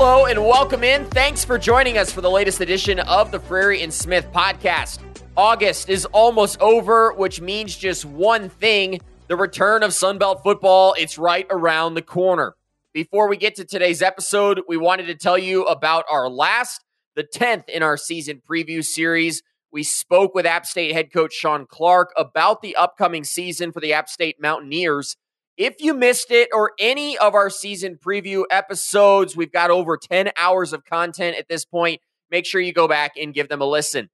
Hello and welcome in. Thanks for joining us for the latest edition of the Frary and Smith podcast. August is almost over, which means just one thing the return of Sunbelt football. It's right around the corner. Before we get to today's episode, we wanted to tell you about our last, the 10th in our season preview series. We spoke with App State head coach Shawn Clark about the upcoming season for the App State Mountaineers. If you missed it or any of our season preview episodes, we've got over 10 hours of content at this point. Make sure you go back and give them a listen.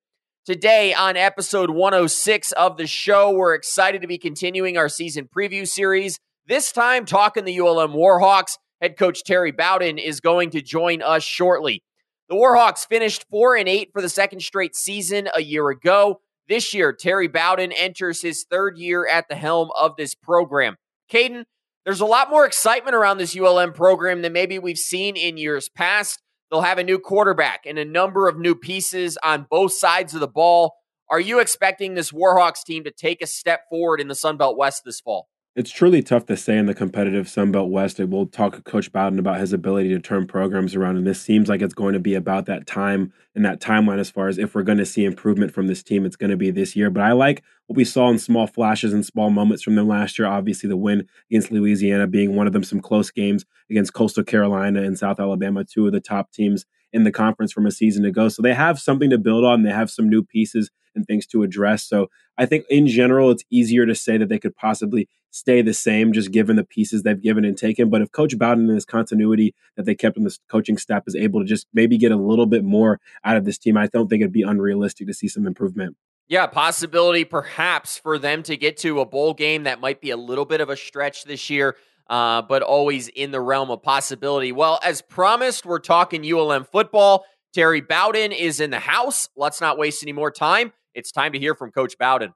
Today, on episode 106 of the show, we're excited to be continuing our season preview series. This time, talking the ULM Warhawks. Head coach Terry Bowden is going to join us shortly. The Warhawks finished 4 and 8 for the second straight season a year ago. This year, Terry Bowden enters his third year at the helm of this program. Kaiden, there's a lot more excitement around this ULM program than maybe we've seen in years past. They'll have a new quarterback and a number of new pieces on both sides of the ball. Are you expecting this Warhawks team to take a step forward in the Sun Belt West this fall? It's truly tough to say in the competitive Sunbelt West. We'll talk to Coach Bowden about his ability to turn programs around, and this seems like it's going to be about that time and that timeline as far as if we're going to see improvement from this team, it's going to be this year. But I like what we saw in small flashes and small moments from them last year. Obviously, the win against Louisiana being one of them, some close games against Coastal Carolina and South Alabama, two of the top teams in the conference from a season ago. So they have something to build on. They have some new pieces and things to address. So I think in general, it's easier to say that they could possibly stay the same just given the pieces they've given and taken. But if Coach Bowden and his continuity that they kept in the coaching staff is able to just maybe get a little bit more out of this team, I don't think it'd be unrealistic to see some improvement. Yeah, possibility perhaps for them to get to a bowl game that might be a little bit of a stretch this year. Uh, but always in the realm of possibility. Well, as promised, we're talking ULM football. Terry Bowden is in the house. Let's not waste any more time. It's time to hear from Coach Bowden.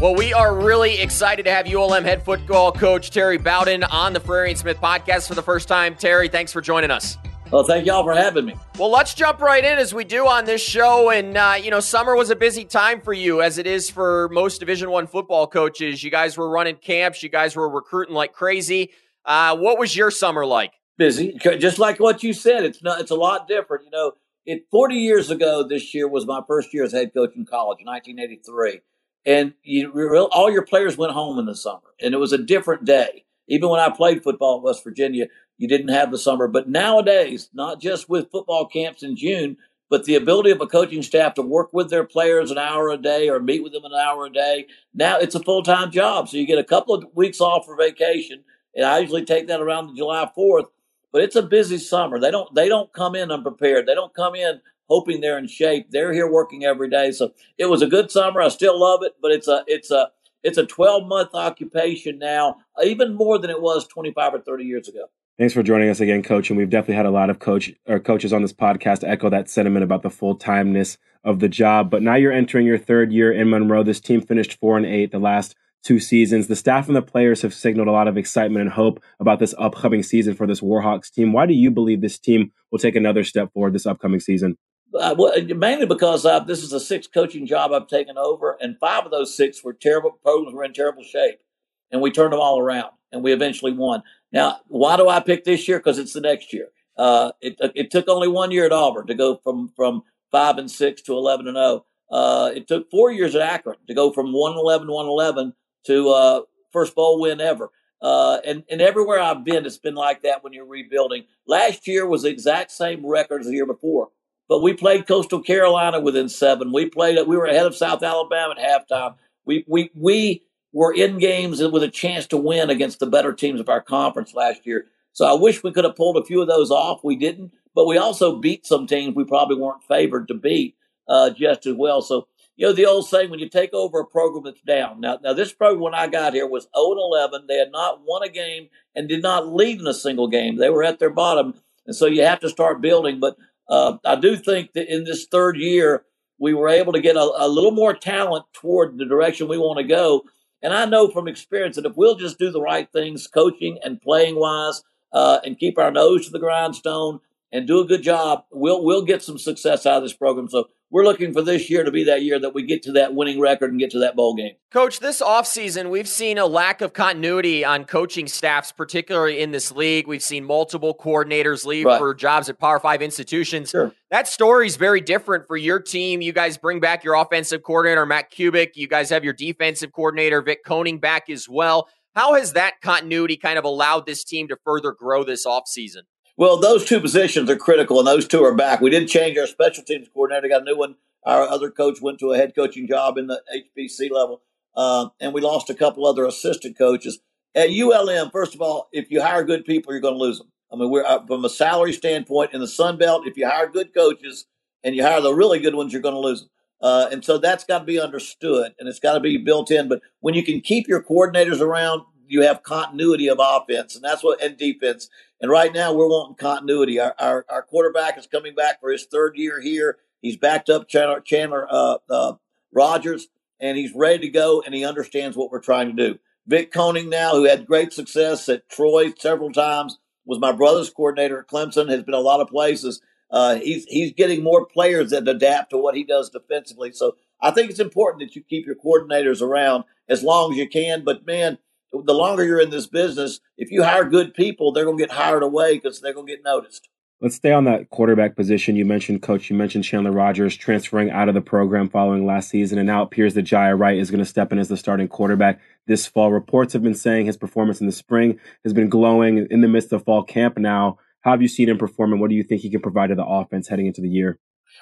Well, we are really excited to have ULM head football coach Terry Bowden on the Frary and Smith podcast for the first time. Terry, thanks for joining us. Well, thank y'all for having me. Well, let's jump right in as we do on this show. And uh, you know, summer was a busy time for you, as it is for most Division One football coaches. You guys were running camps. You guys were recruiting like crazy. Uh, what was your summer like? Busy, just like what you said. It's not. It's a lot different. You know, it 40 years ago. This year was my first year as head coach in college, 1983, and you all your players went home in the summer, and it was a different day. Even when I played football at West Virginia, you didn't have the summer. But nowadays, not just with football camps in June, but the ability of a coaching staff to work with their players an hour a day or meet with them an hour a day. Now it's a full time job. So you get a couple of weeks off for vacation. And I usually take that around the July 4th, but it's a busy summer. They don't, they don't come in unprepared. They don't come in hoping they're in shape. They're here working every day. So it was a good summer. I still love it, but it's a, it's a, it's a 12 month occupation now, even more than it was 25 or 30 years ago. Thanks for joining us again, Coach. And we've definitely had a lot of coach or coaches on this podcast echo that sentiment about the full timeness of the job. But now you're entering your third year in Monroe. This team finished four and eight the last two seasons. The staff and the players have signaled a lot of excitement and hope about this upcoming season for this Warhawks team. Why do you believe this team will take another step forward this upcoming season? Uh, well, mainly because uh, this is the sixth coaching job I've taken over, and five of those six were terrible programs were in terrible shape, and we turned them all around, and we eventually won. Now, why do I pick this year? Because it's the next year. Uh, it, it took only one year at Auburn to go from from five and six to eleven and zero. Oh. Uh, it took four years at Akron to go from 111 111 to uh, first bowl win ever. Uh, and, and everywhere I've been, it's been like that when you're rebuilding. Last year was the exact same record as the year before, but we played Coastal Carolina within seven. We played we were ahead of South Alabama at halftime. We we we were in games with a chance to win against the better teams of our conference last year. So I wish we could have pulled a few of those off. We didn't, but we also beat some teams we probably weren't favored to beat uh, just as well. So you know the old saying when you take over a program that's down. Now, now this program when I got here was 0 and 11. They had not won a game and did not lead in a single game. They were at their bottom, and so you have to start building. But uh, I do think that in this third year we were able to get a, a little more talent toward the direction we want to go. And I know from experience that if we'll just do the right things, coaching and playing wise, uh, and keep our nose to the grindstone and do a good job, we'll we'll get some success out of this program. So we're looking for this year to be that year that we get to that winning record and get to that bowl game. Coach, this offseason, we've seen a lack of continuity on coaching staffs, particularly in this league. We've seen multiple coordinators leave right. for jobs at Power Five institutions. Sure. That story is very different for your team. You guys bring back your offensive coordinator, Matt Kubik. You guys have your defensive coordinator, Vic Koenning, back as well. How has that continuity kind of allowed this team to further grow this offseason? Well, those two positions are critical, and those two are back. We did change our special teams coordinator, got a new one. Our other coach went to a head coaching job in the HBC level, uh, and we lost a couple other assistant coaches. At ULM, first of all, if you hire good people, you're going to lose them. I mean, we're uh, from a salary standpoint in the Sun Belt. If you hire good coaches and you hire the really good ones, you're going to lose them. Uh, and so that's got to be understood and it's got to be built in. But when you can keep your coordinators around, you have continuity of offense, and that's what and defense. And right now, we're wanting continuity. Our, our, our quarterback is coming back for his third year here. He's backed up Chandler, Chandler uh, uh, Rogers, and he's ready to go, and he understands what we're trying to do. Vic Koenning now, who had great success at Troy several times, was my brother's coordinator at Clemson, has been a lot of places. Uh, he's he's getting more players that adapt to what he does defensively. So I think it's important that you keep your coordinators around as long as you can. But man, the longer you're in this business, if you hire good people, they're going to get hired away because they're going to get noticed. Let's stay on that quarterback position. You mentioned, Coach, you mentioned Chandler Rogers transferring out of the program following last season, and now it appears that Jiya Wright is going to step in as the starting quarterback this fall. Reports have been saying his performance in the spring has been glowing in the midst of fall camp now. How have you seen him perform, and what do you think he can provide to the offense heading into the year?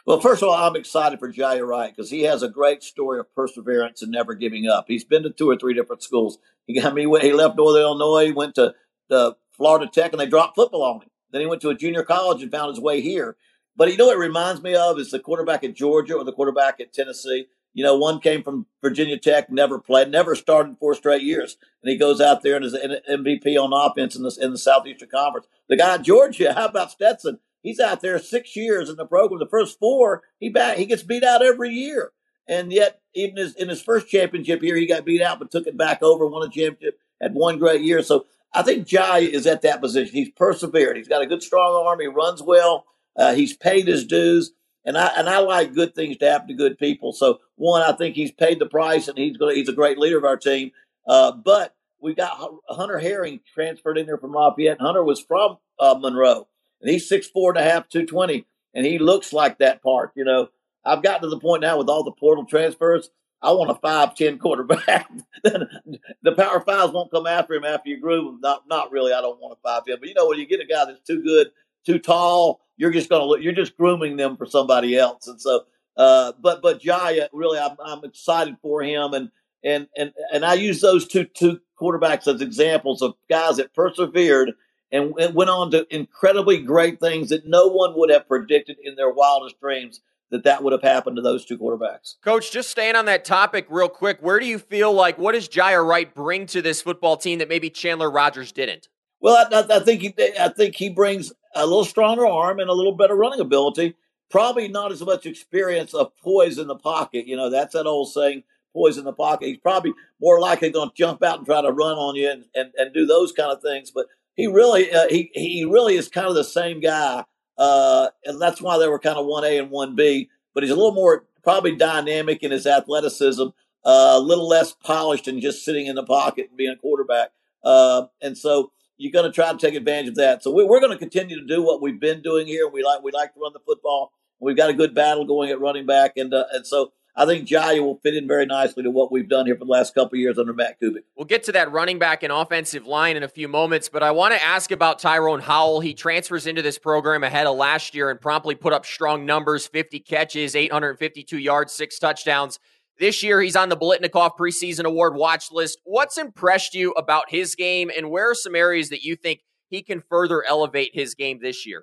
Well, first of all, I'm excited for Jiya Wright because he has a great story of perseverance and never giving up. He's been to two or three different schools. He got me. He left Northern Illinois, went to the Florida Tech, and they dropped football on him. Then he went to a junior college and found his way here. But you know what it reminds me of is the quarterback at Georgia or the quarterback at Tennessee. You know, one came from Virginia Tech, never played, never started four straight years, and he goes out there and is an MVP on offense in the in the Southeastern Conference. The guy at Georgia, how about Stetson? He's out there six years in the program. The first four, he back he gets beat out every year, and yet even his, in his first championship year, he got beat out, but took it back over, won a championship, had one great year. So I think Jai is at that position. He's persevered. He's got a good strong arm. He runs well. Uh, he's paid his dues, and I and I like good things to happen to good people. So one, I think he's paid the price, and he's gonna he's a great leader of our team. Uh, but we got Hunter Herring transferred in there from Lafayette. Hunter was from uh, Monroe and he's six four and a half, two twenty, and he looks like that part. You know, I've gotten to the point now with all the portal transfers. I want a five ten quarterback. the power fives won't come after him after you groove him. Not not really. I don't want a five ten, but you know when you get a guy that's too good, too tall, you're just gonna look. You're just grooming them for somebody else. And so, uh, but but Jiya, really, I'm, I'm excited for him, and and and and I use those two two quarterbacks as examples of guys that persevered and it went on to incredibly great things that no one would have predicted in their wildest dreams that that would have happened to those two quarterbacks. Coach, just staying on that topic real quick, where do you feel like what does Jiya Wright bring to this football team that maybe Chandler Rogers didn't? Well, I, I think he, I think he brings a little stronger arm and a little better running ability. Probably not as much experience of poise in the pocket. You know, that's that old saying, poise in the pocket. He's probably more likely going to jump out and try to run on you and, and, and do those kind of things. But he really uh, he he really is kind of the same guy, uh, and that's why they were kind of one A and one B. But he's a little more probably dynamic in his athleticism, uh, a little less polished than just sitting in the pocket and being a quarterback. Uh, and so you're going to try to take advantage of that. So we, are going to continue to do what we've been doing here. We like we like to run the football. We've got a good battle going at running back, and uh, and so I think Jiya will fit in very nicely to what we've done here for the last couple of years under Matt Kubik. We'll get to that running back and offensive line in a few moments, but I want to ask about Tyrone Howell. He transfers into this program ahead of last year and promptly put up strong numbers 50 catches, 852 yards, six touchdowns. This year, he's on the Biletnikoff preseason award watch list. What's impressed you about his game, and where are some areas that you think he can further elevate his game this year?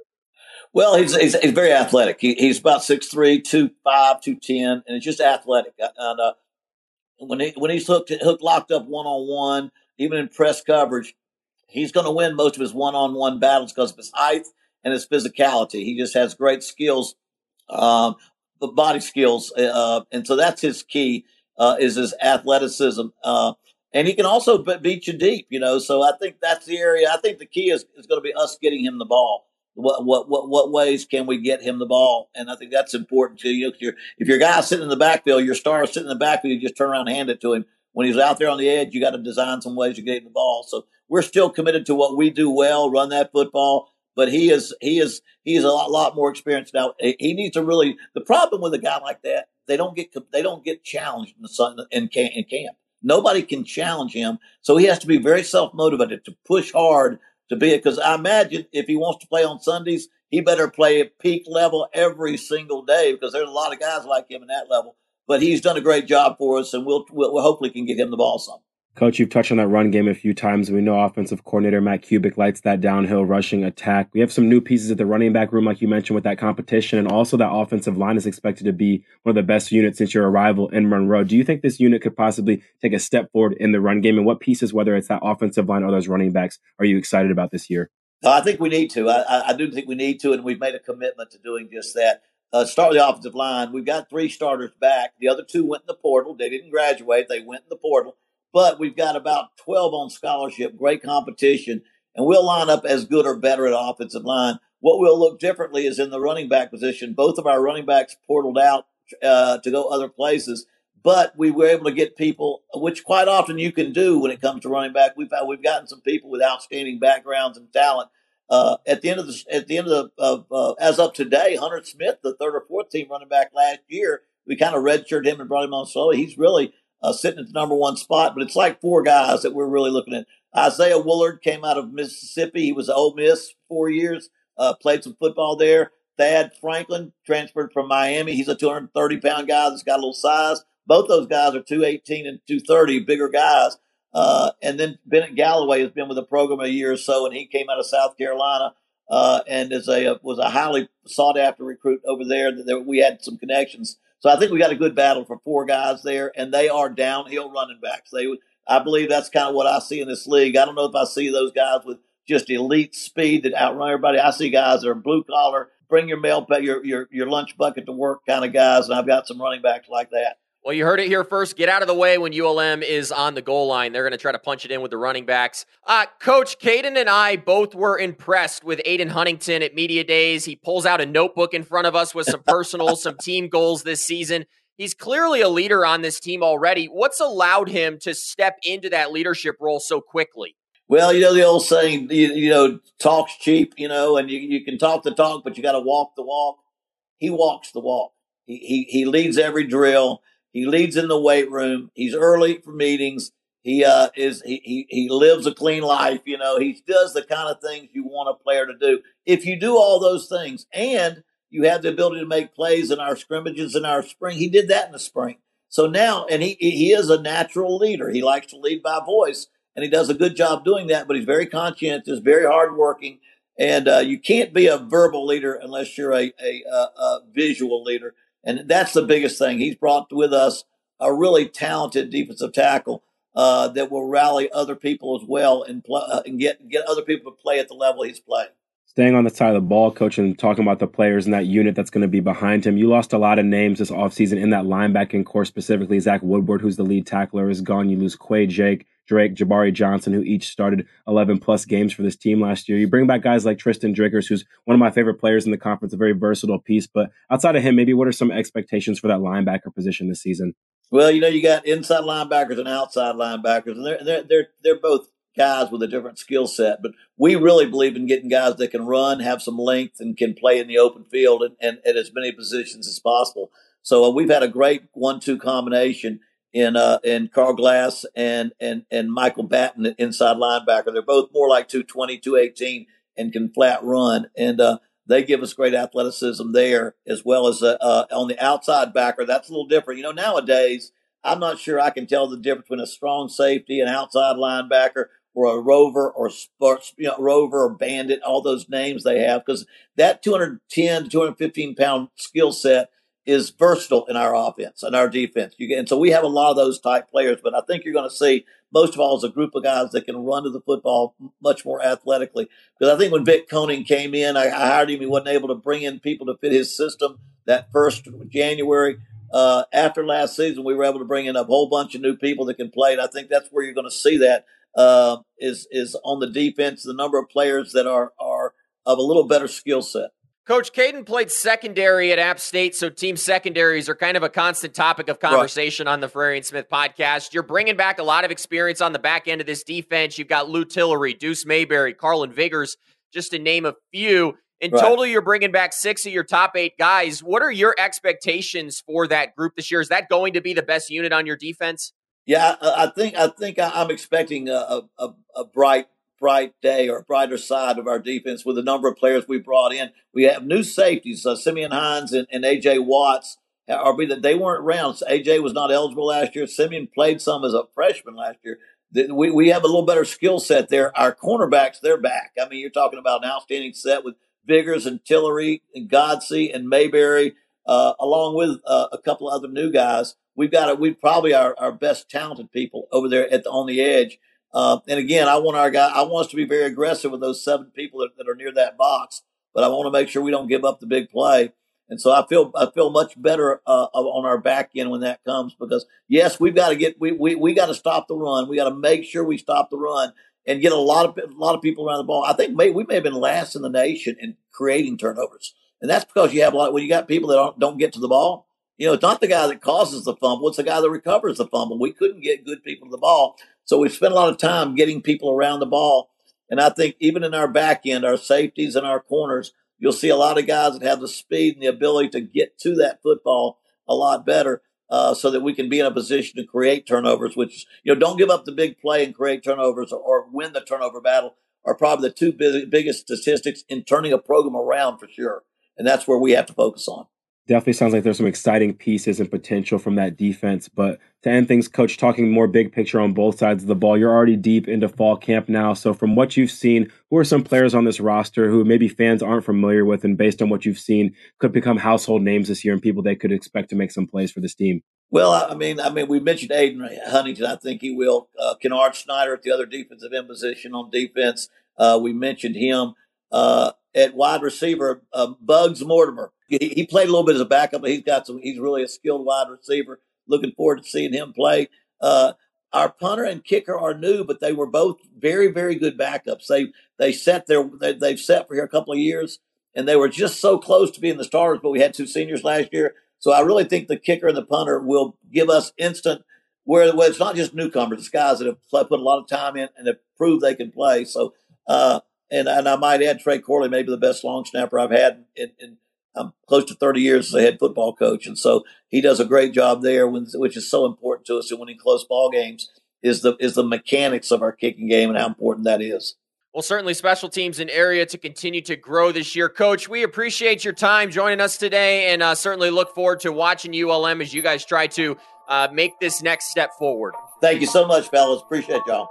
Well, he's, he's, he's very athletic. He, he's about 6'3", 2'5", 210, and it's just athletic. Uh, and uh, when he when he's hooked hooked locked up one on one, even in press coverage, he's going to win most of his one on one battles because of his height and his physicality. He just has great skills, um, the body skills, uh, and so that's his key uh, is his athleticism. Uh, and he can also beat you deep, you know. So I think that's the area. I think the key is, is going to be us getting him the ball What what what what ways can we get him the ball? And I think that's important too. You if your if your guy sitting in the backfield, your star is sitting in the backfield, you just turn around and hand it to him. When he's out there on the edge, you got to design some ways to get him the ball. So we're still committed to what we do well, run that football. But he is he is he is a lot, lot more experienced now. He needs to really. The problem with a guy like that, they don't get they don't get challenged in the sun. In camp. Nobody can challenge him, so he has to be very self motivated to push hard to be it. Because I imagine if he wants to play on Sundays, he better play at peak level every single day because there's a lot of guys like him in that level. But he's done a great job for us, and we'll, we'll, hopefully can get him the ball some. Coach, you've touched on that run game a few times. We know offensive coordinator Matt Kubik lights that downhill rushing attack. We have some new pieces at the running back room, like you mentioned, with that competition, and also that offensive line is expected to be one of the best units since your arrival in Monroe. Do you think this unit could possibly take a step forward in the run game? And what pieces, whether it's that offensive line or those running backs, are you excited about this year? I think we need to. I, I do think we need to, and we've made a commitment to doing just that. Uh, start with the offensive line. We've got three starters back. The other two went in the portal. They didn't graduate. They went in the portal but we've got about 12 on scholarship, great competition, and we'll line up as good or better at offensive line. What we'll look differently is in the running back position. Both of our running backs portaled out uh, to go other places, but we were able to get people, which quite often you can do when it comes to running back. We've we've gotten some people with outstanding backgrounds and talent. Uh, at the end of the at the end of the of, uh, as of today, Hunter Smith, the third or fourth team running back last year, we kind of redshirted him and brought him on slowly. He's really uh, sitting at the number one spot, but it's like four guys that we're really looking at. Isaiah Woullard came out of Mississippi. He was at Ole Miss four years, uh, played some football there. Thad Franklin transferred from Miami. He's a 230 pound guy that's got a little size. Both those guys are 218 and 230, bigger guys. Uh, and then Bennett Galloway has been with the program a year or so, and he came out of South Carolina uh, and is a was a highly sought after recruit over there. That we had some connections so I think we got a good battle for four guys there, and they are downhill running backs. They, I believe that's kind of what I see in this league. I don't know if I see those guys with just elite speed that outrun everybody. I see guys that are blue collar, bring your mail, your your your lunch bucket to work kind of guys, and I've got some running backs like that. Well, you heard it here first. Get out of the way when ULM is on the goal line. They're going to try to punch it in with the running backs. Uh, Coach Kaiden and I both were impressed with Aiden Huntington at Media Days. He pulls out a notebook in front of us with some personal, some team goals this season. He's clearly a leader on this team already. What's allowed him to step into that leadership role so quickly? Well, you know the old saying, you, you know, talk's cheap, you know, and you, you can talk the talk, but you got to walk the walk. He walks the walk. He, he, he leads every drill he leads in the weight room. He's early for meetings. He uh, is he, he he lives a clean life. You know, he does the kind of things you want a player to do. If you do all those things, and you have the ability to make plays in our scrimmages in our spring, he did that in the spring. So now, and he he is a natural leader. He likes to lead by voice, and he does a good job doing that. But he's very conscientious, very hardworking, and uh, you can't be a verbal leader unless you're a, a, a, a visual leader. And that's the biggest thing. He's brought with us a really talented defensive tackle uh, that will rally other people as well and, pl- uh, and get get other people to play at the level he's playing. Staying on the side of the ball, coach, and talking about the players in that unit that's going to be behind him. You lost a lot of names this offseason in that linebacking core, specifically Zach Woodward, who's the lead tackler, is gone. You lose Quay Jake, Drake, Jabari Johnson, who each started 11 plus games for this team last year. You bring back guys like Tristan Driggers, who's one of my favorite players in the conference, a very versatile piece. But outside of him, maybe what are some expectations for that linebacker position this season? Well, you know, you got inside linebackers and outside linebackers, and they're they're they're, they're both guys with a different skill set. But we really believe in getting guys that can run, have some length, and can play in the open field and, and at as many positions as possible. So uh, we've had a great one-two combination in uh, in Carl Glass and and and Michael Batten, inside linebacker. They're both more like 220, 218 and can flat run. And uh, they give us great athleticism there as well as uh, uh, on the outside backer. That's a little different. You know, nowadays, I'm not sure I can tell the difference between a strong safety, an outside linebacker, or a rover or you know, rover or bandit, all those names they have, because that 210 to 215 pound skill set is versatile in our offense and our defense. You, and so we have a lot of those type players, but I think you're going to see most of all is a group of guys that can run to the football much more athletically. Because I think when Vic Koenning came in, I, I, hired him. He wasn't able to bring in people to fit his system that first January. Uh, after last season, we were able to bring in a whole bunch of new people that can play, and I think that's where you're going to see that uh, is is on the defense. The number of players that are are of a little better skill set. Coach Kaiden played secondary at App State, so team secondaries are kind of a constant topic of conversation right. on the Frary and Smith podcast. You're bringing back a lot of experience on the back end of this defense. You've got Lou Tillery, Deuce Mayberry, Carlin Vigors, just to name a few. In right. total, you're bringing back six of your top eight guys. What are your expectations for that group this year? Is that going to be the best unit on your defense? Yeah, I think I think I'm expecting a, a, a bright bright day or brighter side of our defense with the number of players we brought in. We have new safeties, uh, Simeon Hines and, and AJ Watts. Are we that they weren't around? AJ was not eligible last year. Simeon played some as a freshman last year. We, we have a little better skill set there. Our cornerbacks, they're back. I mean, you're talking about an outstanding set with Vigors and Tillery and Godsey and Mayberry, uh, along with uh, a couple of other new guys. We've got a, we probably our, our best talented people over there at the, on the edge. Uh, and again, I want our guy, I want us to be very aggressive with those seven people that, that are near that box, but I want to make sure we don't give up the big play. And so I feel I feel much better uh, on our back end when that comes because yes, we've got to get we we, we got to stop the run. We got to make sure we stop the run and get a lot of a lot of people around the ball. I think may, we may have been last in the nation in creating turnovers, and that's because you have a lot when you got people that don't, don't get to the ball. You know, it's not the guy that causes the fumble; it's the guy that recovers the fumble. We couldn't get good people to the ball, so we spent a lot of time getting people around the ball. And I think even in our back end, our safeties and our corners, you'll see a lot of guys that have the speed and the ability to get to that football a lot better. Uh, so that we can be in a position to create turnovers, which you know don't give up the big play and create turnovers or, or win the turnover battle are probably the two big, biggest statistics in turning a program around for sure, and that's where we have to focus on definitely sounds like there's some exciting pieces and potential from that defense. But to end things, coach, talking more big picture on both sides of the ball, you're already deep into fall camp now. So, from what you've seen, who are some players on this roster who maybe fans aren't familiar with, and based on what you've seen, could become household names this year and people they could expect to make some plays for this team? Well, I mean, I mean, we mentioned Aiden Huntington. I think he will. Uh, Kennard Snyder at the other defensive end position on defense. Uh, we mentioned him. Uh, at wide receiver, uh, Bugs Mortimer. He, he, played a little bit as a backup, but he's got some. He's really a skilled wide receiver. Looking forward to seeing him play. Uh, our punter and kicker are new, but they were both very, very good backups. They they set their they, they've set for here a couple of years, and they were just so close to being the starters. But we had two seniors last year, so I really think the kicker and the punter will give us instant. Where, it's not just newcomers, it's guys that have put a lot of time in and have proved they can play. So uh, and and I might add Trey Corley, maybe the best long snapper I've had in, in um, close to 30 years as a head football coach, and so he does a great job there, when, which is so important to us in winning close ball games. Is the is the mechanics of our kicking game and how important that is. Well, certainly special teams an area to continue to grow this year. Coach, we appreciate your time joining us today and uh, certainly look forward to watching ULM as you guys try to uh, make this next step forward. Thank you so much, fellas. Appreciate y'all.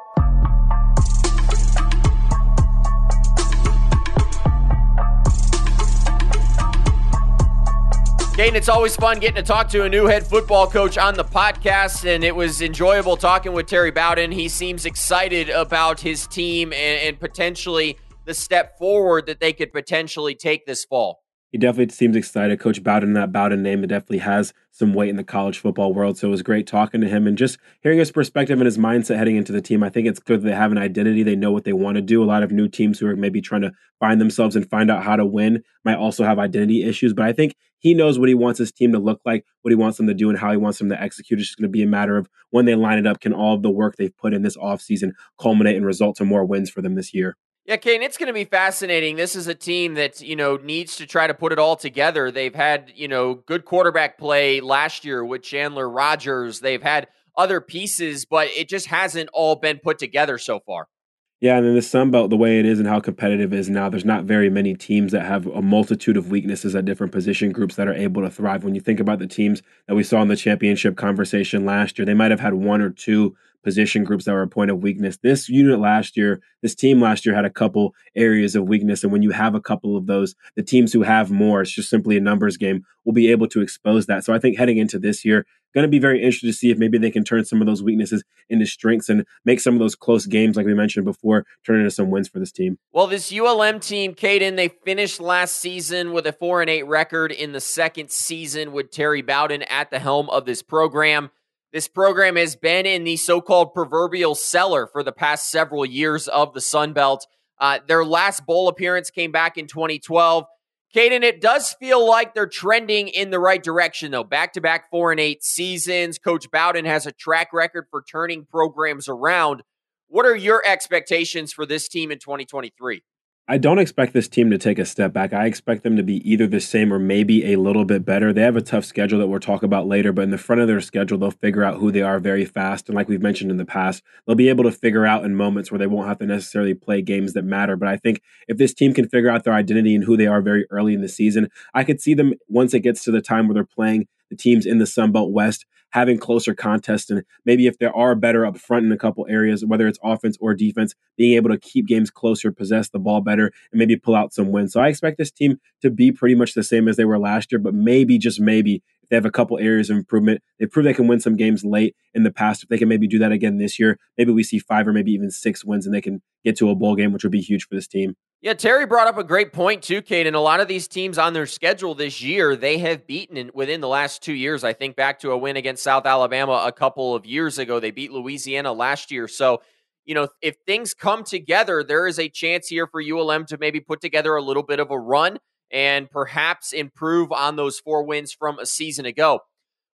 Kaiden, it's always fun getting to talk to a new head football coach on the podcast, and it was enjoyable talking with Terry Bowden. He seems excited about his team and, and potentially the step forward that they could potentially take this fall he definitely seems excited. Coach Bowden, that Bowden name, it definitely has some weight in the college football world. So it was great talking to him and just hearing his perspective and his mindset heading into the team. I think it's good that they have an identity. They know what they want to do. A lot of new teams who are maybe trying to find themselves and find out how to win might also have identity issues. But I think he knows what he wants his team to look like, what he wants them to do, and how he wants them to execute. It's just going to be a matter of when they line it up, can all of the work they've put in this offseason culminate and result to more wins for them this year? Yeah, Kane, it's going to be fascinating. This is a team that, you know, needs to try to put it all together. They've had, you know, good quarterback play last year with Chandler Rogers. They've had other pieces, but it just hasn't all been put together so far. Yeah, and then the Sun Belt, the way it is and how competitive it is now, there's not very many teams that have a multitude of weaknesses at different position groups that are able to thrive. When you think about the teams that we saw in the championship conversation last year, they might have had one or two position groups that were a point of weakness. This unit last year, this team last year had a couple areas of weakness. And when you have a couple of those, the teams who have more, it's just simply a numbers game, will be able to expose that. So I think heading into this year, going to be very interested to see if maybe they can turn some of those weaknesses into strengths and make some of those close games, like we mentioned before, turn into some wins for this team. Well, this ULM team, Kaiden, they finished last season with a four and eight record in the second season with Terry Bowden at the helm of this program. This program has been in the so called proverbial cellar for the past several years of the Sun Belt. Uh, their last bowl appearance came back in 2012. Kaiden, it does feel like they're trending in the right direction, though. Back to back four and eight seasons. Coach Bowden has a track record for turning programs around. What are your expectations for this team in 2023? I don't expect this team to take a step back. I expect them to be either the same or maybe a little bit better. They have a tough schedule that we'll talk about later, but in the front of their schedule, they'll figure out who they are very fast. And like we've mentioned in the past, they'll be able to figure out in moments where they won't have to necessarily play games that matter. But I think if this team can figure out their identity and who they are very early in the season, I could see them once it gets to the time where they're playing the teams in the Sun Belt West having closer contests and maybe if there are better up front in a couple areas, whether it's offense or defense, being able to keep games closer, possess the ball better, and maybe pull out some wins. So I expect this team to be pretty much the same as they were last year, but maybe just maybe they have a couple areas of improvement, they prove they can win some games late in the past. If they can maybe do that again this year, maybe we see five or maybe even six wins and they can get to a bowl game, which would be huge for this team. Yeah, Terry brought up a great point too, Kate. And a lot of these teams on their schedule this year, they have beaten in, within the last two years. I think back to a win against South Alabama a couple of years ago. They beat Louisiana last year. So, you know, if things come together, there is a chance here for ULM to maybe put together a little bit of a run and perhaps improve on those four wins from a season ago.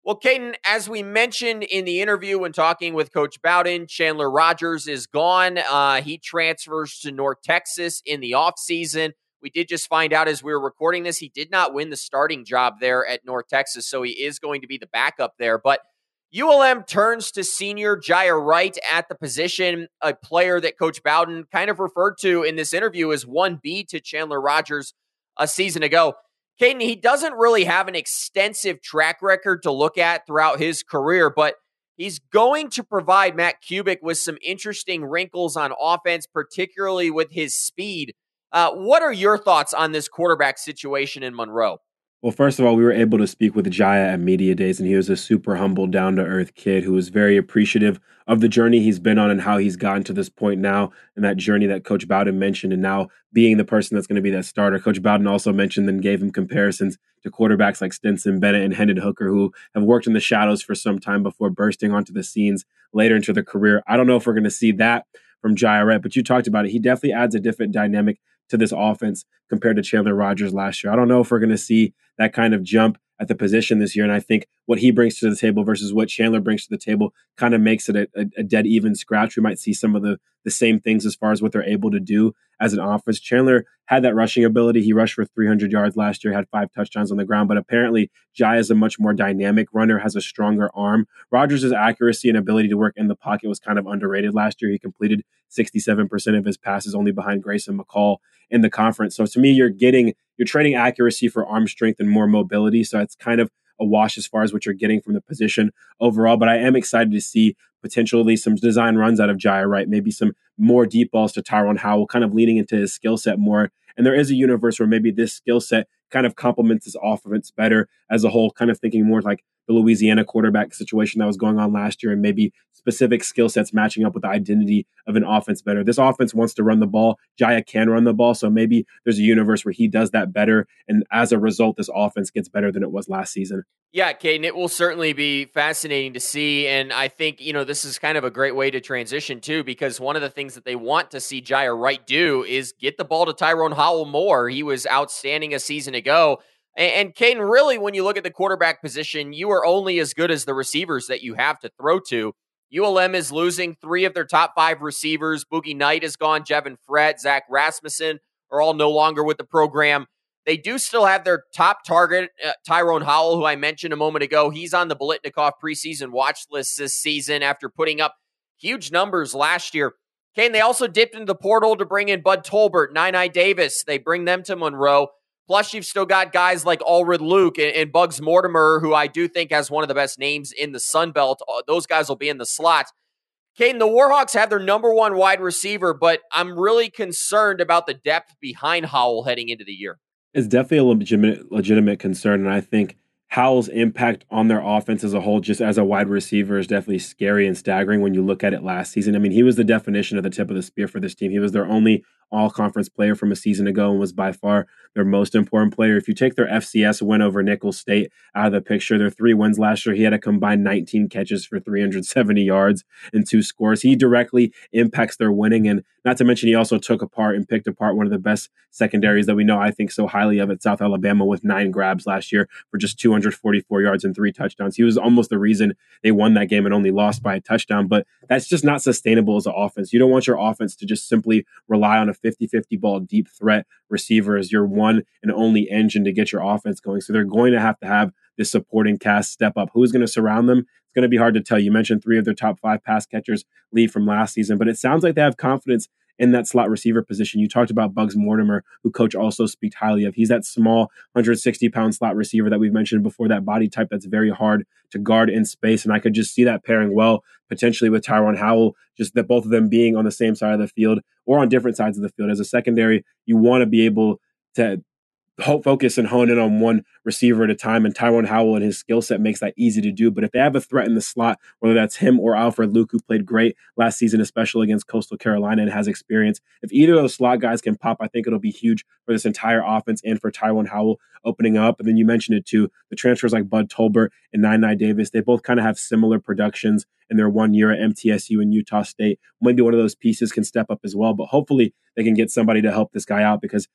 Well, Kaiden, as we mentioned in the interview when talking with Coach Bowden, Chandler Rogers is gone. Uh, he transfers to North Texas in the offseason. We did just find out as we were recording this, he did not win the starting job there at North Texas, so he is going to be the backup there. But ULM turns to senior Jiya Wright at the position, a player that Coach Bowden kind of referred to in this interview as 1B to Chandler Rogers a season ago. Kaiden, he doesn't really have an extensive track record to look at throughout his career, but he's going to provide Matt Kubik with some interesting wrinkles on offense, particularly with his speed. Uh, what are your thoughts on this quarterback situation in Monroe? Well, first of all, we were able to speak with Jiya at Media Days, and he was a super humble, down to earth kid who was very appreciative of the journey he's been on and how he's gotten to this point now, and that journey that Coach Bowden mentioned, and now being the person that's going to be that starter. Coach Bowden also mentioned and gave him comparisons to quarterbacks like Stetson Bennett and Hendon Hooker, who have worked in the shadows for some time before bursting onto the scenes later into their career. I don't know if we're going to see that from Jiya but you talked about it. He definitely adds a different dynamic to this offense compared to Chandler Rogers last year. I don't know if we're going to see that kind of jump at the position this year. And I think what he brings to the table versus what Chandler brings to the table kind of makes it a, a, a, dead even scratch. We might see some of the the same things as far as what they're able to do as an offense. Chandler had that rushing ability. He rushed for 300 yards last year, had five touchdowns on the ground, but apparently Jai is a much more dynamic runner, has a stronger arm. Rogers' accuracy and ability to work in the pocket was kind of underrated last year. He completed 67% of his passes only behind Grayson McCall in the conference. So to me, you're getting you're trading accuracy for arm strength and more mobility. So it's kind of a wash as far as what you're getting from the position overall. But I am excited to see potentially some design runs out of Jiya Wright, maybe some more deep balls to Tyrone Howell, kind of leaning into his skill set more. And there is a universe where maybe this skill set kind of complements his offense better as a whole, kind of thinking more like the Louisiana quarterback situation that was going on last year and maybe specific skill sets matching up with the identity of an offense better. This offense wants to run the ball. Jiya can run the ball. So maybe there's a universe where he does that better. And as a result, this offense gets better than it was last season. Yeah, Kaiden, it will certainly be fascinating to see. And I think, you know, this is kind of a great way to transition too, because one of the things that they want to see Jiya Wright do is get the ball to Tyrone Howell more. He was outstanding a season ago. And, Kaiden, really, when you look at the quarterback position, you are only as good as the receivers that you have to throw to. ULM is losing three of their top five receivers. Boogie Knight is gone. Jevin Frett, Zach Rasmussen are all no longer with the program. They do still have their top target, uh, Tyrone Howell, who I mentioned a moment ago. He's on the Biletnikoff preseason watch list this season after putting up huge numbers last year. Kane, they also dipped into the portal to bring in Bud Tolbert, Nine Eye Davis. They bring them to Monroe. Plus, you've still got guys like Alfred Luke and, and, Bugs Mortimer, who I do think has one of the best names in the Sun Belt. Uh, those guys will be in the slot. Kaiden, the Warhawks have their number one wide receiver, but I'm really concerned about the depth behind Howell heading into the year. It's definitely a legitimate, legitimate concern, and I think Howell's impact on their offense as a whole, just as a wide receiver, is definitely scary and staggering when you look at it last season. I mean, he was the definition of the tip of the spear for this team. He was their only all conference player from a season ago and was by far their most important player. If you take their FCS win over Nicholls State out of the picture, their three wins last year, he had a combined 19 catches for 370 yards and two scores. He directly impacts their winning. And Not to mention, he also took apart and picked apart one of the best secondaries that we know, I think, so highly of at South Alabama with nine grabs last year for just 244 yards and three touchdowns. He was almost the reason they won that game and only lost by a touchdown, but that's just not sustainable as an offense. You don't want your offense to just simply rely on a 50 50 ball deep threat receiver as your one and only engine to get your offense going. So they're going to have to have this supporting cast step up. Who's going to surround them? It's going to be hard to tell. You mentioned three of their top five pass catchers leave from last season, but it sounds like they have confidence in that slot receiver position. You talked about Bugs Mortimer, who coach also speaks highly of. He's that small 160 pound slot receiver that we've mentioned before, that body type that's very hard to guard in space. And I could just see that pairing well potentially with Tyrone Howell, just that both of them being on the same side of the field or on different sides of the field. As a secondary, you want to be able to focus and hone in on one receiver at a time. And Tyrone Howell and his skill set makes that easy to do. But if they have a threat in the slot, whether that's him or Alfred Luke, who played great last season, especially against Coastal Carolina and has experience, if either of those slot guys can pop, I think it'll be huge for this entire offense and for Tyrone Howell opening up. And then you mentioned it too, the transfers like Bud Tolbert and Nine Nine Davis, they both kind of have similar productions in their one year at MTSU and Utah State. Maybe one of those pieces can step up as well, but hopefully they can get somebody to help this guy out because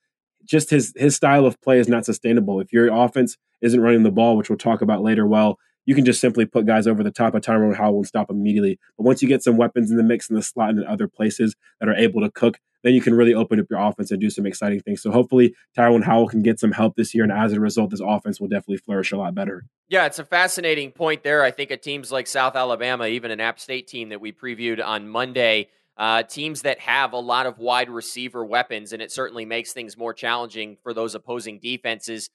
just his his style of play is not sustainable. If your offense isn't running the ball, which we'll talk about later, well, you can just simply put guys over the top of Tyrone Howell and stop immediately. But once you get some weapons in the mix in the slot and in other places that are able to cook, then you can really open up your offense and do some exciting things. So hopefully Tyrone Howell can get some help this year, and as a result, this offense will definitely flourish a lot better. Yeah, it's a fascinating point there. I think at teams like South Alabama, even an App State team that we previewed on Monday uh, teams that have a lot of wide receiver weapons, and it certainly makes things more challenging for those opposing defenses.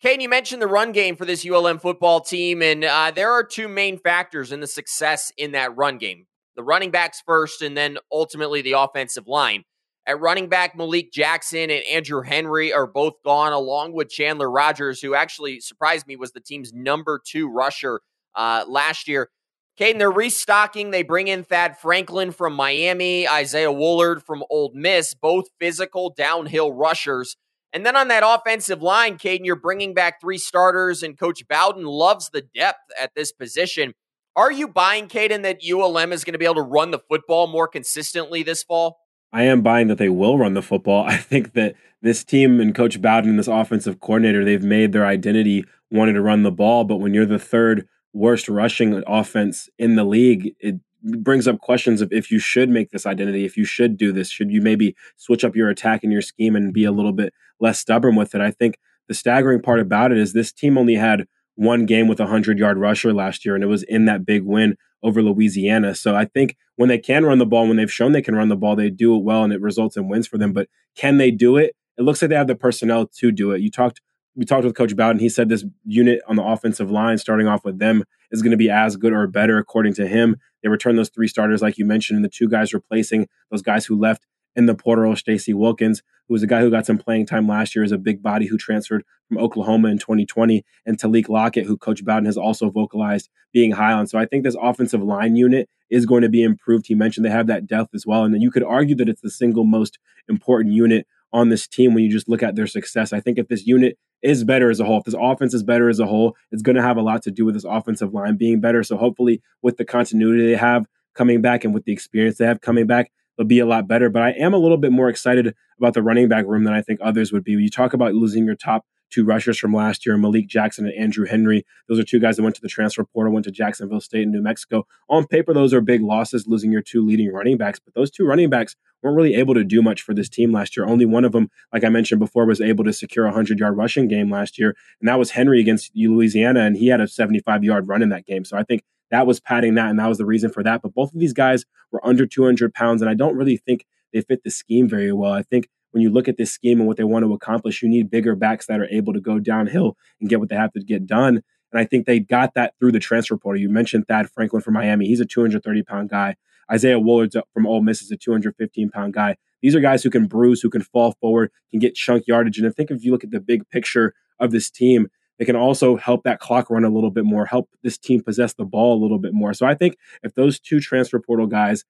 Kane, you mentioned the run game for this ULM football team, and uh, there are two main factors in the success in that run game the running backs first, and then ultimately the offensive line. At running back, Malik Jackson and Andrew Henry are both gone, along with Chandler Rogers, who actually surprised me was the team's number two rusher uh, last year. Kaiden, they're restocking. They bring in Thad Franklin from Miami, Isaiah Woullard from Ole Miss, both physical downhill rushers. And then on that offensive line, Kaiden, you're bringing back three starters, and Coach Bowden loves the depth at this position. Are you buying, Kaiden, that ULM is going to be able to run the football more consistently this fall? I am buying that they will run the football. I think that this team and Coach Bowden and this offensive coordinator, they've made their identity wanting to run the ball. But when you're the third worst rushing offense in the league, it brings up questions of if you should make this identity, if you should do this, should you maybe switch up your attack and your scheme and be a little bit less stubborn with it? I think the staggering part about it is this team only had one game with a 100 yard rusher last year, and it was in that big win over Louisiana. So I think when they can run the ball, when they've shown they can run the ball, they do it well and it results in wins for them. But can they do it? It looks like they have the personnel to do it. You talked we talked with Coach Bowden. He said this unit on the offensive line, starting off with them, is going to be as good or better, according to him. They return those three starters, like you mentioned, and the two guys replacing those guys who left in the portal, Stacy Wilkins, who was a guy who got some playing time last year, is a big body who transferred from Oklahoma in 2020, and Talik Lockett, who Coach Bowden has also vocalized being high on. So I think this offensive line unit is going to be improved. He mentioned they have that depth as well, and then you could argue that it's the single most important unit on this team when you just look at their success. I think if this unit is better as a whole. If this offense is better as a whole, it's going to have a lot to do with this offensive line being better. So hopefully, with the continuity they have coming back and with the experience they have coming back, they'll be a lot better. But I am a little bit more excited about the running back room than I think others would be. When you talk about losing your top two rushers from last year, Malik Jackson and Andrew Henry. Those are two guys that went to the transfer portal, went to Jacksonville State and New Mexico. On paper, those are big losses, losing your two leading running backs. But those two running backs weren't really able to do much for this team last year. Only one of them, like I mentioned before, was able to secure a 100 yard rushing game last year. And that was Henry against Louisiana. And he had a 75 yard run in that game. So I think that was padding that. And that was the reason for that. But both of these guys were under 200 pounds. And I don't really think they fit the scheme very well. I think when you look at this scheme and what they want to accomplish, you need bigger backs that are able to go downhill and get what they have to get done. And I think they got that through the transfer portal. You mentioned Thad Franklin from Miami. He's a 230 pound guy. Isaiah Woullard from Ole Miss is a 215 pound guy. These are guys who can bruise, who can fall forward, can get chunk yardage. And I think if you look at the big picture of this team, they can also help that clock run a little bit more, help this team possess the ball a little bit more. So I think if those two transfer portal guys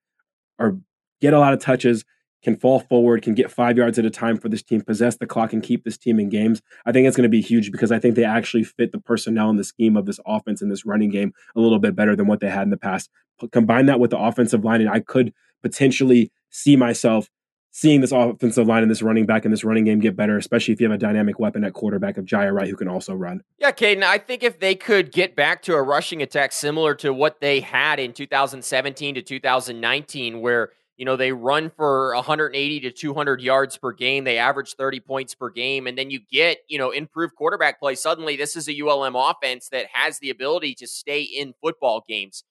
are get a lot of touches, can fall forward, can get five yards at a time for this team, possess the clock, and keep this team in games. I think it's going to be huge because I think they actually fit the personnel and the scheme of this offense and this running game a little bit better than what they had in the past. Combine that with the offensive line, and I could potentially see myself seeing this offensive line and this running back and this running game get better, especially if you have a dynamic weapon at quarterback of Jiya Wright who can also run. Yeah, Kaiden, I think if they could get back to a rushing attack similar to what they had in 2017 to 2019, where you know, they run for 180 to 200 yards per game. They average 30 points per game. And then you get, you know, improved quarterback play. Suddenly, this is a ULM offense that has the ability to stay in football games.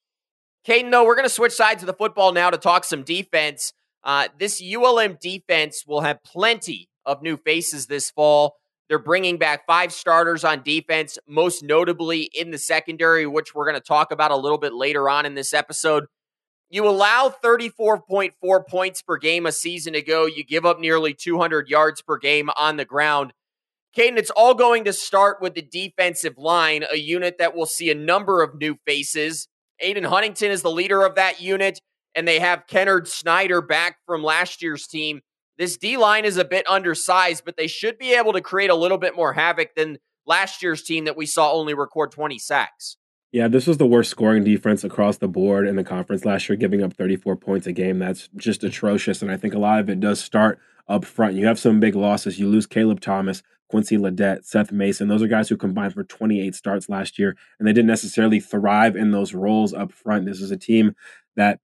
Kaiden, though, we're going to switch sides of the football now to talk some defense. Uh, this ULM defense will have plenty of new faces this fall. They're bringing back five starters on defense, most notably in the secondary, which we're going to talk about a little bit later on in this episode. You allow 34.4 points per game a season ago. You give up nearly 200 yards per game on the ground. Kaiden, it's all going to start with the defensive line, a unit that will see a number of new faces. Aiden Huntington is the leader of that unit, and they have Kennard Snyder back from last year's team. This D line is a bit undersized, but they should be able to create a little bit more havoc than last year's team that we saw only record 20 sacks. Yeah, this was the worst scoring defense across the board in the conference last year, giving up 34 points a game. That's just atrocious. And I think a lot of it does start up front. You have some big losses. You lose Caleb Thomas, Quincy Ledette, Seth Mason. Those are guys who combined for 28 starts last year, and they didn't necessarily thrive in those roles up front. This is a team that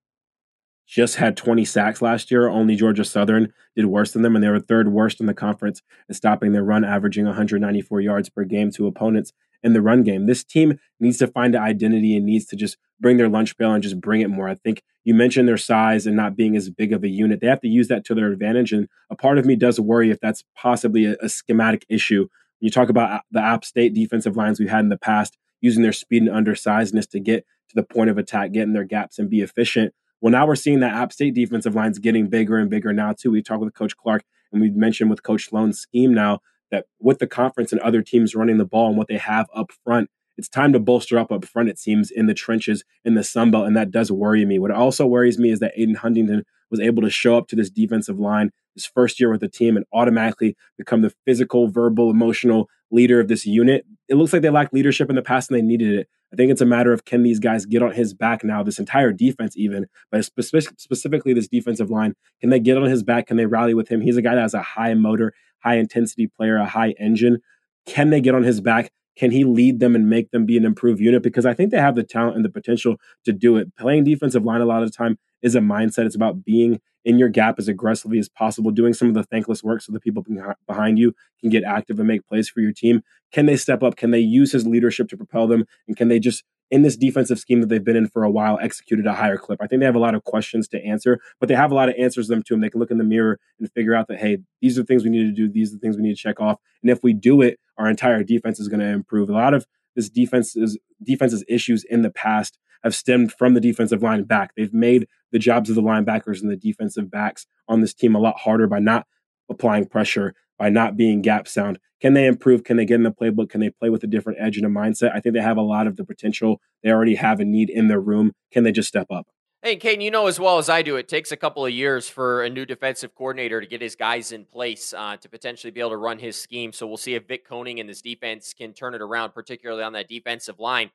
just had 20 sacks last year. Only Georgia Southern did worse than them, and they were third worst in the conference in stopping their run, averaging 194 yards per game to opponents in the run game. This team needs to find an identity and needs to just bring their lunch pail and just bring it more. I think you mentioned their size and not being as big of a unit. They have to use that to their advantage. And a part of me does worry if that's possibly a, a schematic issue. When you talk about uh, the App State defensive lines we've had in the past, using their speed and undersizedness to get to the point of attack, get in their gaps and be efficient. Well, now we're seeing that App State defensive lines getting bigger and bigger now, too. We talked with Coach Clark and we mentioned with Coach Sloan's scheme now that with the conference and other teams running the ball and what they have up front, it's time to bolster up up front, it seems, in the trenches in the Sun Belt. And that does worry me. What also worries me is that Aiden Huntington was able to show up to this defensive line his first year with the team and automatically become the physical, verbal, emotional leader of this unit. It looks like they lacked leadership in the past and they needed it. I think it's a matter of can these guys get on his back now, this entire defense, even, but specifically this defensive line. Can they get on his back? Can they rally with him? He's a guy that has a high motor, high intensity player, a high engine. Can they get on his back? Can he lead them and make them be an improved unit? Because I think they have the talent and the potential to do it. Playing defensive line a lot of the time is a mindset. It's about being in your gap as aggressively as possible, doing some of the thankless work so the people behind you can get active and make plays for your team. Can they step up? Can they use his leadership to propel them? And can they just in this defensive scheme that they've been in for a while executed a higher clip. I think they have a lot of questions to answer, but they have a lot of answers to them too. And they can look in the mirror and figure out that, hey, these are the things we need to do. These are the things we need to check off. And if we do it, our entire defense is going to improve. A lot of this defense's defense's issues in the past have stemmed from the defensive line back. They've made the jobs of the linebackers and the defensive backs on this team a lot harder by not applying pressure, by not being gap sound. Can they improve? Can they get in the playbook? Can they play with a different edge and a mindset? I think they have a lot of the potential they already have a need in their room. Can they just step up? Hey, Kane, you know as well as I do, it takes a couple of years for a new defensive coordinator to get his guys in place uh, to potentially be able to run his scheme. So we'll see if Vic Koenning and this defense can turn it around, particularly on that defensive line.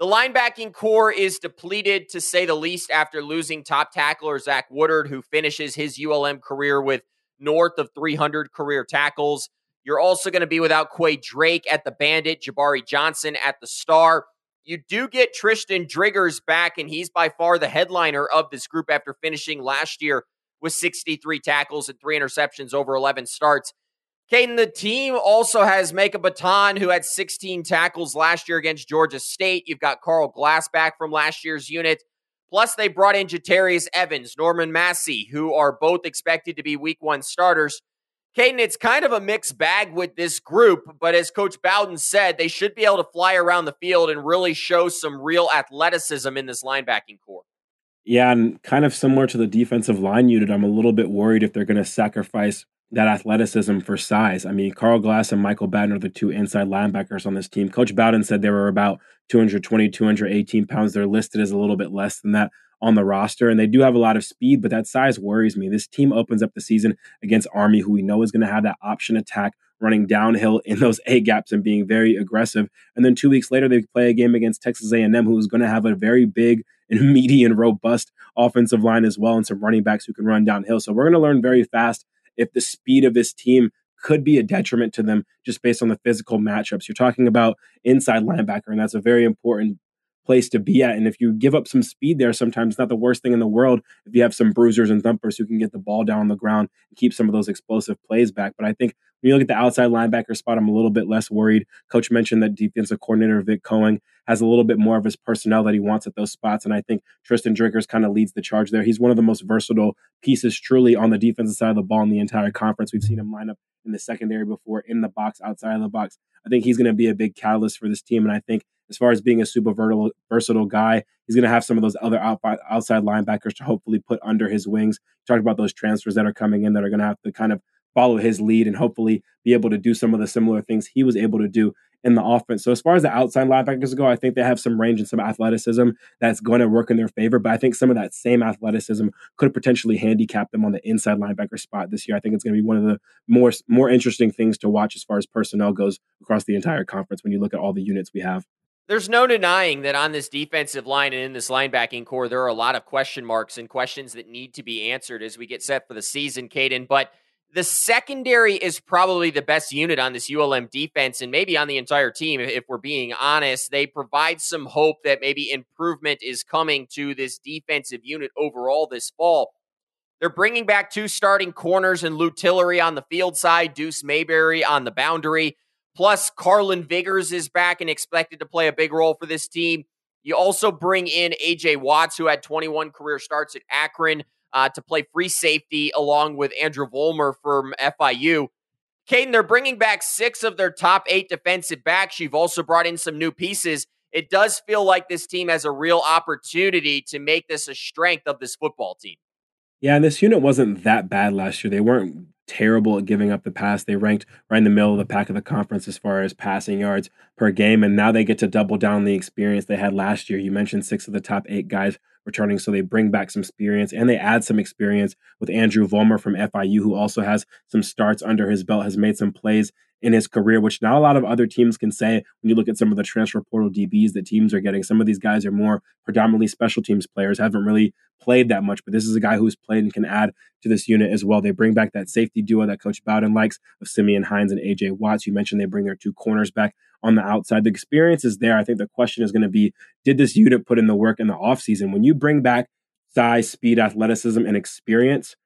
The linebacking core is depleted to say the least after losing top tackler Zach Woodard, who finishes his ULM career with north of 300 career tackles. You're also going to be without Quay Drake at the Bandit, Jabari Johnson at the Star. You do get Tristan Driggers back, and he's by far the headliner of this group after finishing last year with 63 tackles and three interceptions over 11 starts. Kaiden, the team also has Micah Baton, who had 16 tackles last year against Georgia State. You've got Carl Glass back from last year's unit. Plus, they brought in Jatarius Evans, Norman Massey, who are both expected to be week one starters. Kaiden, it's kind of a mixed bag with this group, but as Coach Bowden said, they should be able to fly around the field and really show some real athleticism in this linebacking core. Yeah, and kind of similar to the defensive line unit, I'm a little bit worried if they're going to sacrifice that athleticism for size. I mean, Carl Glass and Michael Batten are the two inside linebackers on this team. Coach Bowden said they were about 220, 218 pounds. They're listed as a little bit less than that on the roster, and they do have a lot of speed, but that size worries me. This team opens up the season against Army, who we know is going to have that option attack running downhill in those A gaps and being very aggressive. And then two weeks later, they play a game against Texas A&M, who's going to have a very big and meaty and robust offensive line as well, and some running backs who can run downhill. So we're going to learn very fast if the speed of this team could be a detriment to them just based on the physical matchups. You're talking about inside linebacker, and that's a very important place to be at. And if you give up some speed there, sometimes it's not the worst thing in the world if you have some bruisers and thumpers who can get the ball down on the ground and keep some of those explosive plays back. But I think when you look at the outside linebacker spot, I'm a little bit less worried. Coach mentioned that defensive coordinator Vic Koenning has a little bit more of his personnel that he wants at those spots. And I think Tristan Driggers kind of leads the charge there. He's one of the most versatile pieces truly on the defensive side of the ball in the entire conference. We've seen him line up in the secondary before, in the box, outside of the box. I think he's going to be a big catalyst for this team. And I think as far as being a super versatile, versatile guy, he's going to have some of those other outside linebackers to hopefully put under his wings. Talked about those transfers that are coming in that are going to have to kind of follow his lead and hopefully be able to do some of the similar things he was able to do in the offense. So as far as the outside linebackers go, I think they have some range and some athleticism that's going to work in their favor. But I think some of that same athleticism could potentially handicap them on the inside linebacker spot this year. I think it's going to be one of the more more interesting things to watch as far as personnel goes across the entire conference when you look at all the units we have. There's no denying that on this defensive line and in this linebacking core, there are a lot of question marks and questions that need to be answered as we get set for the season, Kaiden. But the secondary is probably the best unit on this ULM defense and maybe on the entire team, if we're being honest. They provide some hope that maybe improvement is coming to this defensive unit overall this fall. They're bringing back two starting corners and Lou Tillery on the field side, Deuce Mayberry on the boundary. Plus, Carlin Vigors is back and expected to play a big role for this team. You also bring in AJ Watts, who had 21 career starts at Akron uh, to play free safety along with Andrew Volmer from FIU. Kaiden, they're bringing back six of their top eight defensive backs. You've also brought in some new pieces. It does feel like this team has a real opportunity to make this a strength of this football team. Yeah, and this unit wasn't that bad last year. They weren't terrible at giving up the pass. They ranked right in the middle of the pack of the conference as far as passing yards per game, and now they get to double down the experience they had last year. You mentioned six of the top eight guys returning. So they bring back some experience and they add some experience with Andrew Vollmer from FIU, who also has some starts under his belt, has made some plays in his career, which not a lot of other teams can say when you look at some of the transfer portal DBs that teams are getting. Some of these guys are more predominantly special teams players, haven't really played that much, but this is a guy who's played and can add to this unit as well. They bring back that safety duo that Coach Bowden likes of Simeon Hines and AJ Watts. You mentioned they bring their two corners back on the outside. The experience is there. I think the question is going to be did this unit put in the work in the offseason? When you bring back size, speed, athleticism, and experience,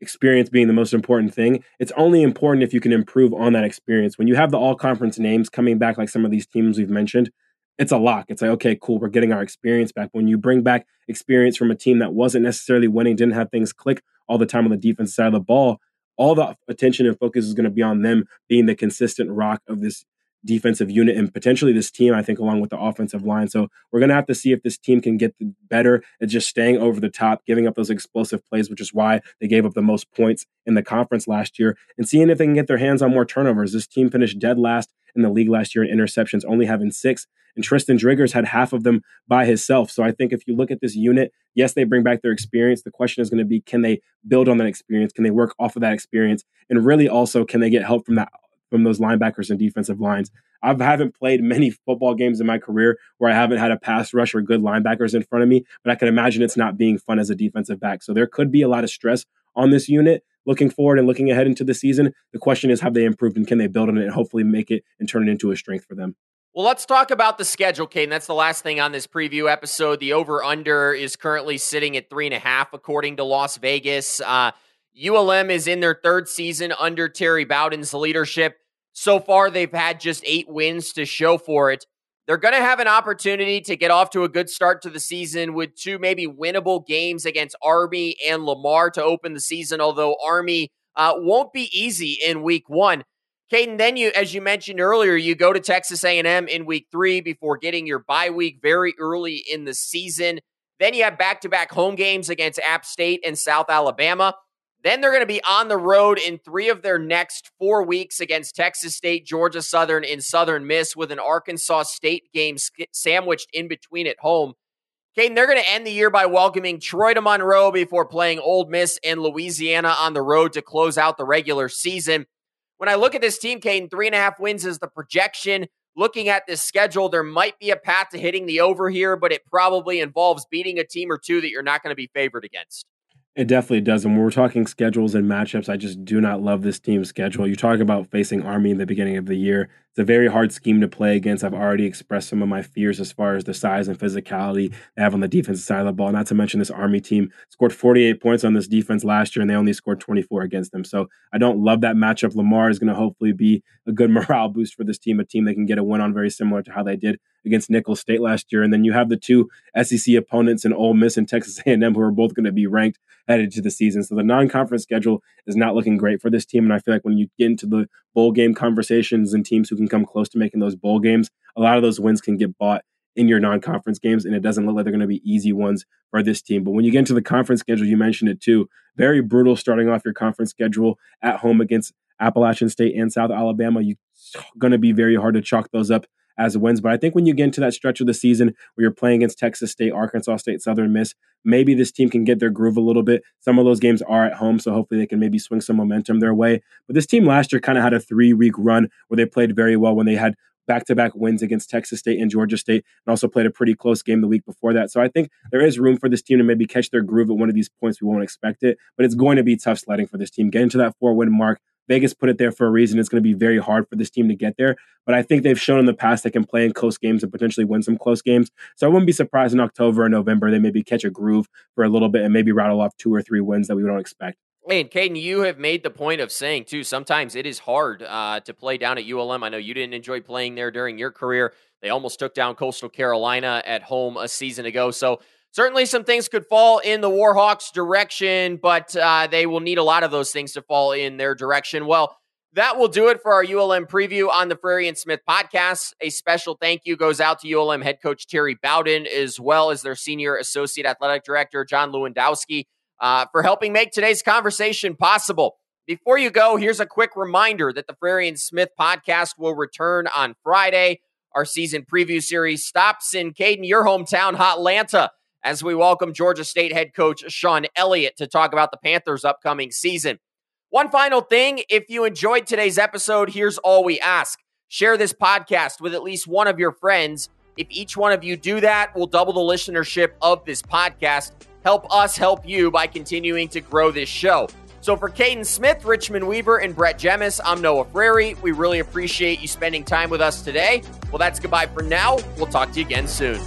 experience being the most important thing, it's only important if you can improve on that experience. When you have the all conference names coming back, like some of these teams we've mentioned, it's a lock. It's like, okay, cool, we're getting our experience back. When you bring back experience from a team that wasn't necessarily winning, didn't have things click all the time on the defense side of the ball, all the attention and focus is going to be on them being the consistent rock of this defensive unit and potentially this team, I think, along with the offensive line. So we're going to have to see if this team can get better at just staying over the top, giving up those explosive plays, which is why they gave up the most points in the conference last year, and seeing if they can get their hands on more turnovers. This team finished dead last in the league last year in interceptions, only having six. And Tristan Driggers had half of them by himself. So I think if you look at this unit, yes, they bring back their experience. The question is going to be can they build on that experience? Can they work off of that experience? And really also, can they get help from that from those linebackers and defensive lines. I haven't played many football games in my career where I haven't had a pass rush or good linebackers in front of me, but I can imagine it's not being fun as a defensive back. So there could be a lot of stress on this unit looking forward and looking ahead into the season. The question is, have they improved and can they build on it and hopefully make it and turn it into a strength for them? Well, let's talk about the schedule, Kane. That's the last thing on this preview episode. The over under is currently sitting at three and a half, according to Las Vegas. Uh, ULM is in their third season under Terry Bowden's leadership. So far, they've had just eight wins to show for it. They're going to have an opportunity to get off to a good start to the season with two maybe winnable games against Army and Lamar to open the season, although Army uh, won't be easy in week one. Kaiden, then you, as you mentioned earlier, you go to Texas A&M in week three before getting your bye week very early in the season. Then you have back-to-back home games against App State and South Alabama. Then they're going to be on the road in three of their next four weeks against Texas State, Georgia Southern, and Southern Miss, with an Arkansas State game sandwiched in between at home. Kaiden, they're going to end the year by welcoming Troy to Monroe before playing Ole Miss and Louisiana on the road to close out the regular season. when I look at this team, Kaiden, three and a half wins is the projection. Looking at this schedule, there might be a path to hitting the over here, but it probably involves beating a team or two that you're not going to be favored against. It definitely does. And when we're talking schedules and matchups, I just do not love this team's schedule. You talk about facing Army in the beginning of the year. It's a very hard scheme to play against. I've already expressed some of my fears as far as the size and physicality they have on the defensive side of the ball. Not to mention this Army team scored 48 points on this defense last year, and they only scored 24 against them. So I don't love that matchup. Lamar is going to hopefully be a good morale boost for this team, a team they can get a win on, very similar to how they did against Nicholls State last year. And then you have the two SEC opponents in Ole Miss and Texas A&M who are both going to be ranked headed to the season. So the non-conference schedule is not looking great for this team. And I feel like when you get into the bowl game conversations and teams who can come close to making those bowl games, a lot of those wins can get bought in your non-conference games, and it doesn't look like they're going to be easy ones for this team. But when you get into the conference schedule, you mentioned it too. Very brutal starting off your conference schedule at home against Appalachian State and South Alabama. You're going to be very hard to chalk those up as wins. But I think when you get into that stretch of the season where you're playing against Texas State, Arkansas State, Southern Miss, maybe this team can get their groove a little bit. Some of those games are at home, so hopefully they can maybe swing some momentum their way. But this team last year kind of had a three week run where they played very well when they had back to back wins against Texas State and Georgia State, and also played a pretty close game the week before that. So I think there is room for this team to maybe catch their groove at one of these points. We won't expect it, but it's going to be tough sledding for this team. Getting to that four win mark, Vegas put it there for a reason. It's going to be very hard for this team to get there. But I think they've shown in the past they can play in close games and potentially win some close games. So I wouldn't be surprised in October or November they maybe catch a groove for a little bit and maybe rattle off two or three wins that we don't expect. And Kaiden, you have made the point of saying too. Sometimes it is hard uh, to play down at ULM. I know you didn't enjoy playing there during your career. They almost took down Coastal Carolina at home a season ago. So certainly some things could fall in the Warhawks' direction, but uh, they will need a lot of those things to fall in their direction. Well, that will do it for our ULM preview on the Frary and Smith podcast. A special thank you goes out to ULM head coach Terry Bowden, as well as their senior associate athletic director, John Lewandowski, uh, for helping make today's conversation possible. Before you go, here's a quick reminder that the Frary and Smith podcast will return on Friday. Our season preview series stops in Kaiden, your hometown, Hotlanta, as we welcome Georgia State head coach Shawn Elliott to talk about the Panthers' upcoming season. One final thing if you enjoyed today's episode, here's all we ask share this podcast with at least one of your friends. If each one of you do that, we'll double the listenership of this podcast. Help us help you by continuing to grow this show. So for Kaiden Smith, Richmond Weaver, and Brett Jemis, I'm Noah Frary. We really appreciate you spending time with us today. Well, that's goodbye for now. We'll talk to you again soon.